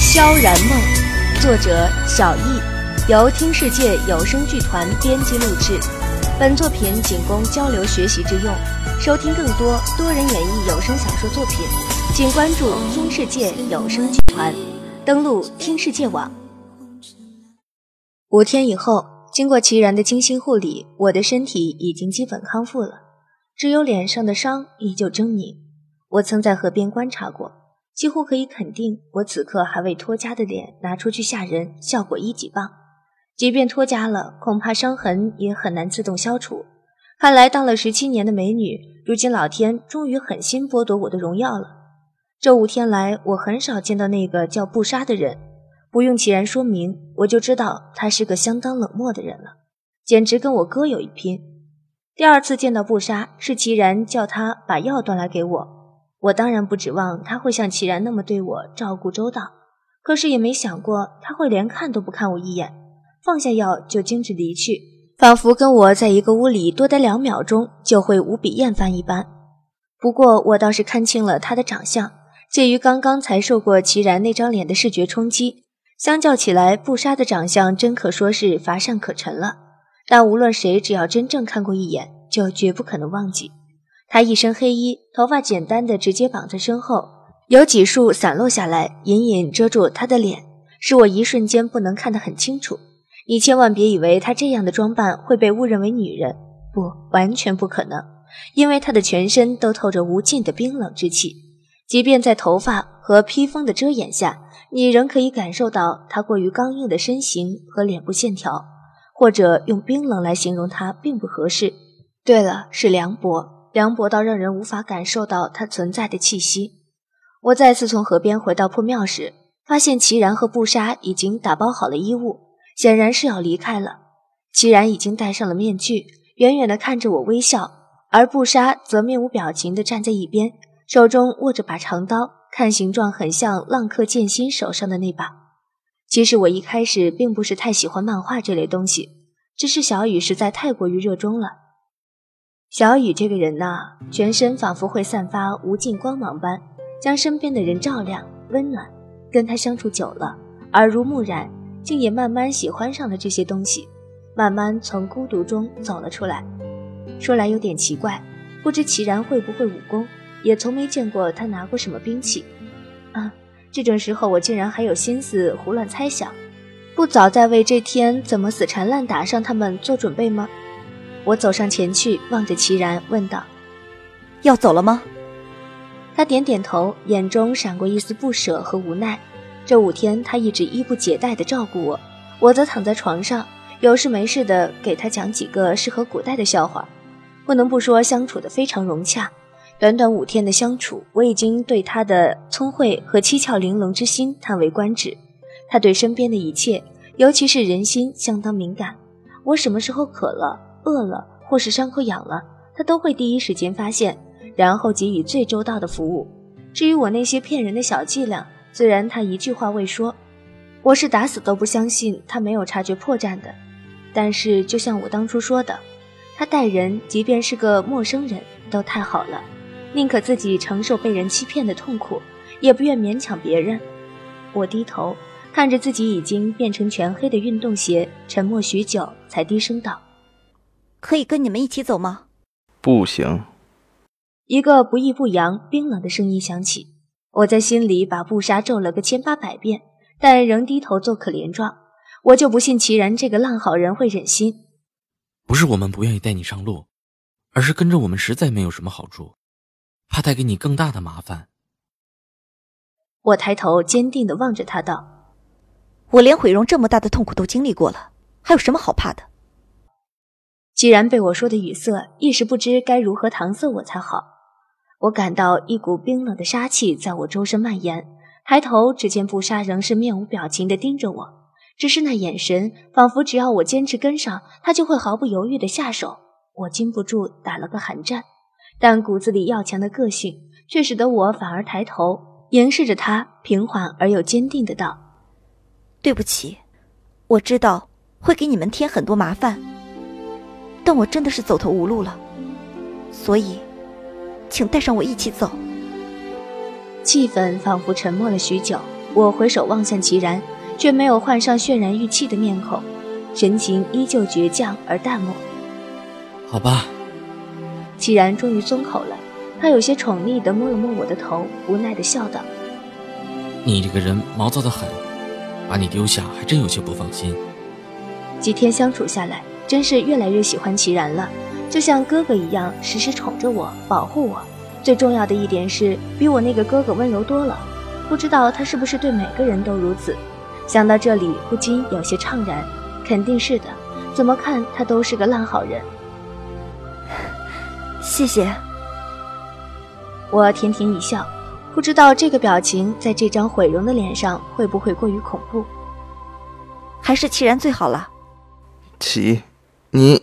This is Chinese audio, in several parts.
萧然梦，作者小易，由听世界有声剧团编辑录制。本作品仅供交流学习之用。收听更多多人演绎有声小说作品，请关注听世界有声剧团，登录听世界网。五天以后，经过齐然的精心护理，我的身体已经基本康复了，只有脸上的伤依旧狰狞。我曾在河边观察过。几乎可以肯定，我此刻还未脱痂的脸拿出去吓人，效果一级棒。即便脱痂了，恐怕伤痕也很难自动消除。看来当了十七年的美女，如今老天终于狠心剥夺我的荣耀了。这五天来，我很少见到那个叫布莎的人，不用其然说明，我就知道他是个相当冷漠的人了，简直跟我哥有一拼。第二次见到布莎，是齐然叫他把药端来给我。我当然不指望他会像齐然那么对我照顾周到，可是也没想过他会连看都不看我一眼，放下药就径直离去，仿佛跟我在一个屋里多待两秒钟就会无比厌烦一般。不过我倒是看清了他的长相，介于刚刚才受过齐然那张脸的视觉冲击，相较起来，布莎的长相真可说是乏善可陈了。但无论谁，只要真正看过一眼，就绝不可能忘记。他一身黑衣，头发简单的直接绑在身后，有几束散落下来，隐隐遮住他的脸，使我一瞬间不能看得很清楚。你千万别以为他这样的装扮会被误认为女人，不，完全不可能，因为他的全身都透着无尽的冰冷之气，即便在头发和披风的遮掩下，你仍可以感受到他过于刚硬的身形和脸部线条，或者用冰冷来形容他并不合适。对了，是凉薄。凉薄到让人无法感受到他存在的气息。我再次从河边回到破庙时，发现齐然和布莎已经打包好了衣物，显然是要离开了。齐然已经戴上了面具，远远地看着我微笑，而布莎则面无表情地站在一边，手中握着把长刀，看形状很像浪客剑心手上的那把。其实我一开始并不是太喜欢漫画这类东西，只是小雨实在太过于热衷了。小雨这个人呐，全身仿佛会散发无尽光芒般，将身边的人照亮、温暖。跟他相处久了，耳濡目染，竟也慢慢喜欢上了这些东西，慢慢从孤独中走了出来。说来有点奇怪，不知齐然会不会武功，也从没见过他拿过什么兵器。啊，这种时候我竟然还有心思胡乱猜想，不早在为这天怎么死缠烂打上他们做准备吗？我走上前去，望着齐然，问道：“要走了吗？”他点点头，眼中闪过一丝不舍和无奈。这五天，他一直衣不解带地照顾我，我则躺在床上，有事没事的给他讲几个适合古代的笑话。不能不说，相处得非常融洽。短短五天的相处，我已经对他的聪慧和七窍玲珑之心叹为观止。他对身边的一切，尤其是人心，相当敏感。我什么时候渴了？饿了或是伤口痒了，他都会第一时间发现，然后给予最周到的服务。至于我那些骗人的小伎俩，虽然他一句话未说。我是打死都不相信他没有察觉破绽的。但是就像我当初说的，他待人即便是个陌生人都太好了，宁可自己承受被人欺骗的痛苦，也不愿勉强别人。我低头看着自己已经变成全黑的运动鞋，沉默许久，才低声道。可以跟你们一起走吗？不行。一个不抑不扬、冰冷的声音响起。我在心里把布莎咒了个千八百遍，但仍低头做可怜状。我就不信齐然这个烂好人会忍心。不是我们不愿意带你上路，而是跟着我们实在没有什么好处，怕带给你更大的麻烦。我抬头坚定的望着他道：“我连毁容这么大的痛苦都经历过了，还有什么好怕的？”既然被我说的语塞，一时不知该如何搪塞我才好。我感到一股冰冷的杀气在我周身蔓延，抬头只见布莎仍是面无表情的盯着我，只是那眼神仿佛只要我坚持跟上，他就会毫不犹豫的下手。我禁不住打了个寒战，但骨子里要强的个性却使得我反而抬头凝视着他，平缓而又坚定的道：“对不起，我知道会给你们添很多麻烦，但我真的是走投无路了，所以，请带上我一起走。气氛仿佛沉默了许久，我回首望向齐然，却没有换上渲然欲泣的面孔，神情依旧倔强而淡漠。好吧，齐然终于松口了，他有些宠溺地摸了摸我的头，无奈地笑道：“你这个人毛躁得很，把你丢下还真有些不放心。”几天相处下来，真是越来越喜欢齐然了，就像哥哥一样，时时宠着我，保护我。最重要的一点是，比我那个哥哥温柔多了。不知道他是不是对每个人都如此？想到这里，不禁有些怅然。肯定是的，怎么看他都是个烂好人。谢谢。我甜甜一笑，不知道这个表情在这张毁容的脸上会不会过于恐怖。还是齐然最好了。齐，你。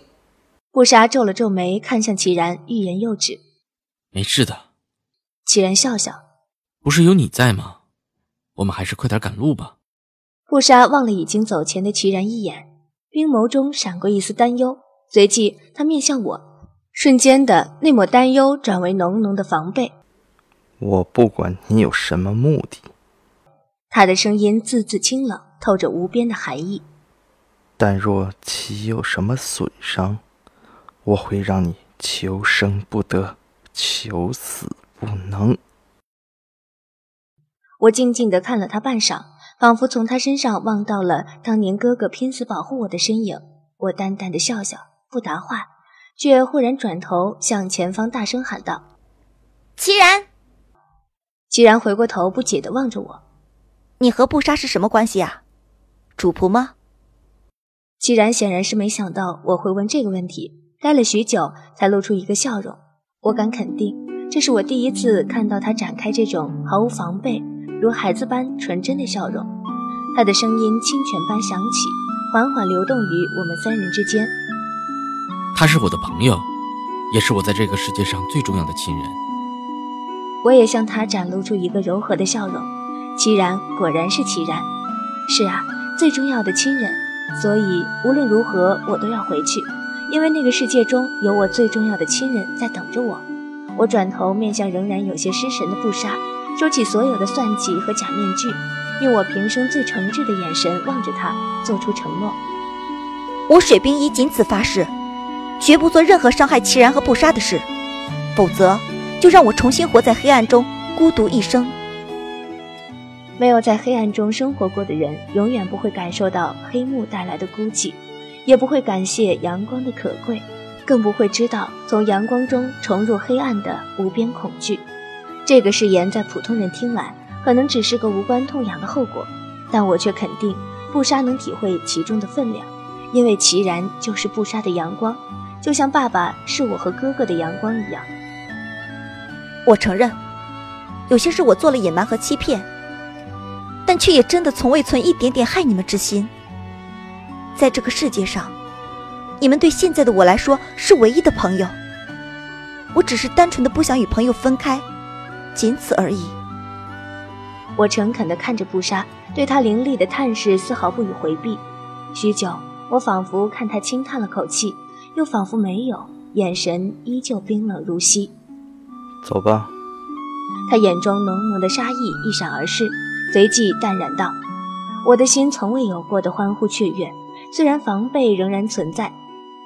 布莎皱了皱眉，看向齐然，欲言又止。没事的，齐然笑笑，不是有你在吗？我们还是快点赶路吧。布莎望了已经走前的齐然一眼，冰眸中闪过一丝担忧，随即他面向我，瞬间的那抹担忧转为浓浓的防备。我不管你有什么目的，他的声音字字清冷，透着无边的寒意。但若其有什么损伤，我会让你求生不得。求死不能。我静静的看了他半晌，仿佛从他身上望到了当年哥哥拼死保护我的身影。我淡淡的笑笑，不答话，却忽然转头向前方大声喊道：“齐然！”齐然回过头，不解的望着我：“你和布莎是什么关系啊？主仆吗？”齐然显然是没想到我会问这个问题，待了许久，才露出一个笑容。我敢肯定，这是我第一次看到他展开这种毫无防备、如孩子般纯真的笑容。他的声音清泉般响起，缓缓流动于我们三人之间。他是我的朋友，也是我在这个世界上最重要的亲人。我也向他展露出一个柔和的笑容。齐然果然是齐然，是啊，最重要的亲人。所以无论如何，我都要回去。因为那个世界中有我最重要的亲人在等着我，我转头面向仍然有些失神的布莎，收起所有的算计和假面具，用我平生最诚挚的眼神望着他，做出承诺：我水冰衣仅此发誓，绝不做任何伤害齐然和不杀的事，否则就让我重新活在黑暗中，孤独一生。没有在黑暗中生活过的人，永远不会感受到黑幕带来的孤寂。也不会感谢阳光的可贵，更不会知道从阳光中重入黑暗的无边恐惧。这个誓言在普通人听来可能只是个无关痛痒的后果，但我却肯定不杀能体会其中的分量，因为齐然就是不杀的阳光，就像爸爸是我和哥哥的阳光一样。我承认，有些事我做了隐瞒和欺骗，但却也真的从未存一点点害你们之心。在这个世界上，你们对现在的我来说是唯一的朋友。我只是单纯的不想与朋友分开，仅此而已。我诚恳地看着布莎，对她凌厉的探视丝毫不予回避。许久，我仿佛看她轻叹了口气，又仿佛没有，眼神依旧冰冷如昔。走吧。他眼中浓浓的杀意一闪而逝，随即淡然道：“我的心从未有过的欢呼雀跃。”虽然防备仍然存在，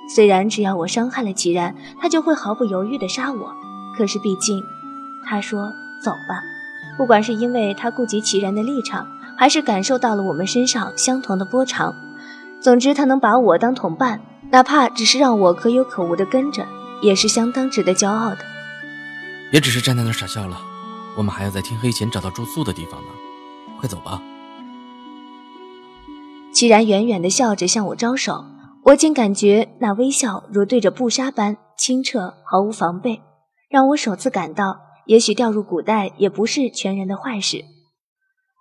虽然只要我伤害了齐然，他就会毫不犹豫地杀我，可是毕竟，他说走吧，不管是因为他顾及齐然的立场，还是感受到了我们身上相同的波长，总之他能把我当同伴，哪怕只是让我可有可无的跟着，也是相当值得骄傲的。别只是站在那傻笑了，我们还要在天黑前找到住宿的地方呢，快走吧。齐然远远的笑着向我招手，我竟感觉那微笑如对着布纱般清澈，毫无防备，让我首次感到，也许掉入古代也不是全然的坏事。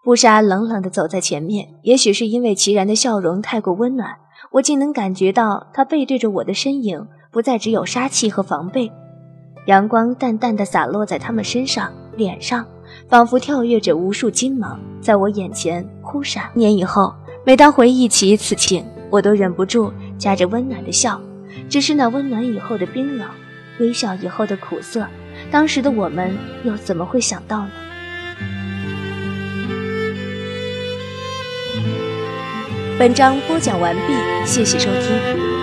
布莎冷冷地走在前面，也许是因为齐然的笑容太过温暖，我竟能感觉到他背对着我的身影不再只有杀气和防备。阳光淡淡的洒落在他们身上、脸上，仿佛跳跃着无数金芒，在我眼前忽闪。年以后。每当回忆起此情，我都忍不住夹着温暖的笑。只是那温暖以后的冰冷，微笑以后的苦涩，当时的我们又怎么会想到呢？本章播讲完毕，谢谢收听。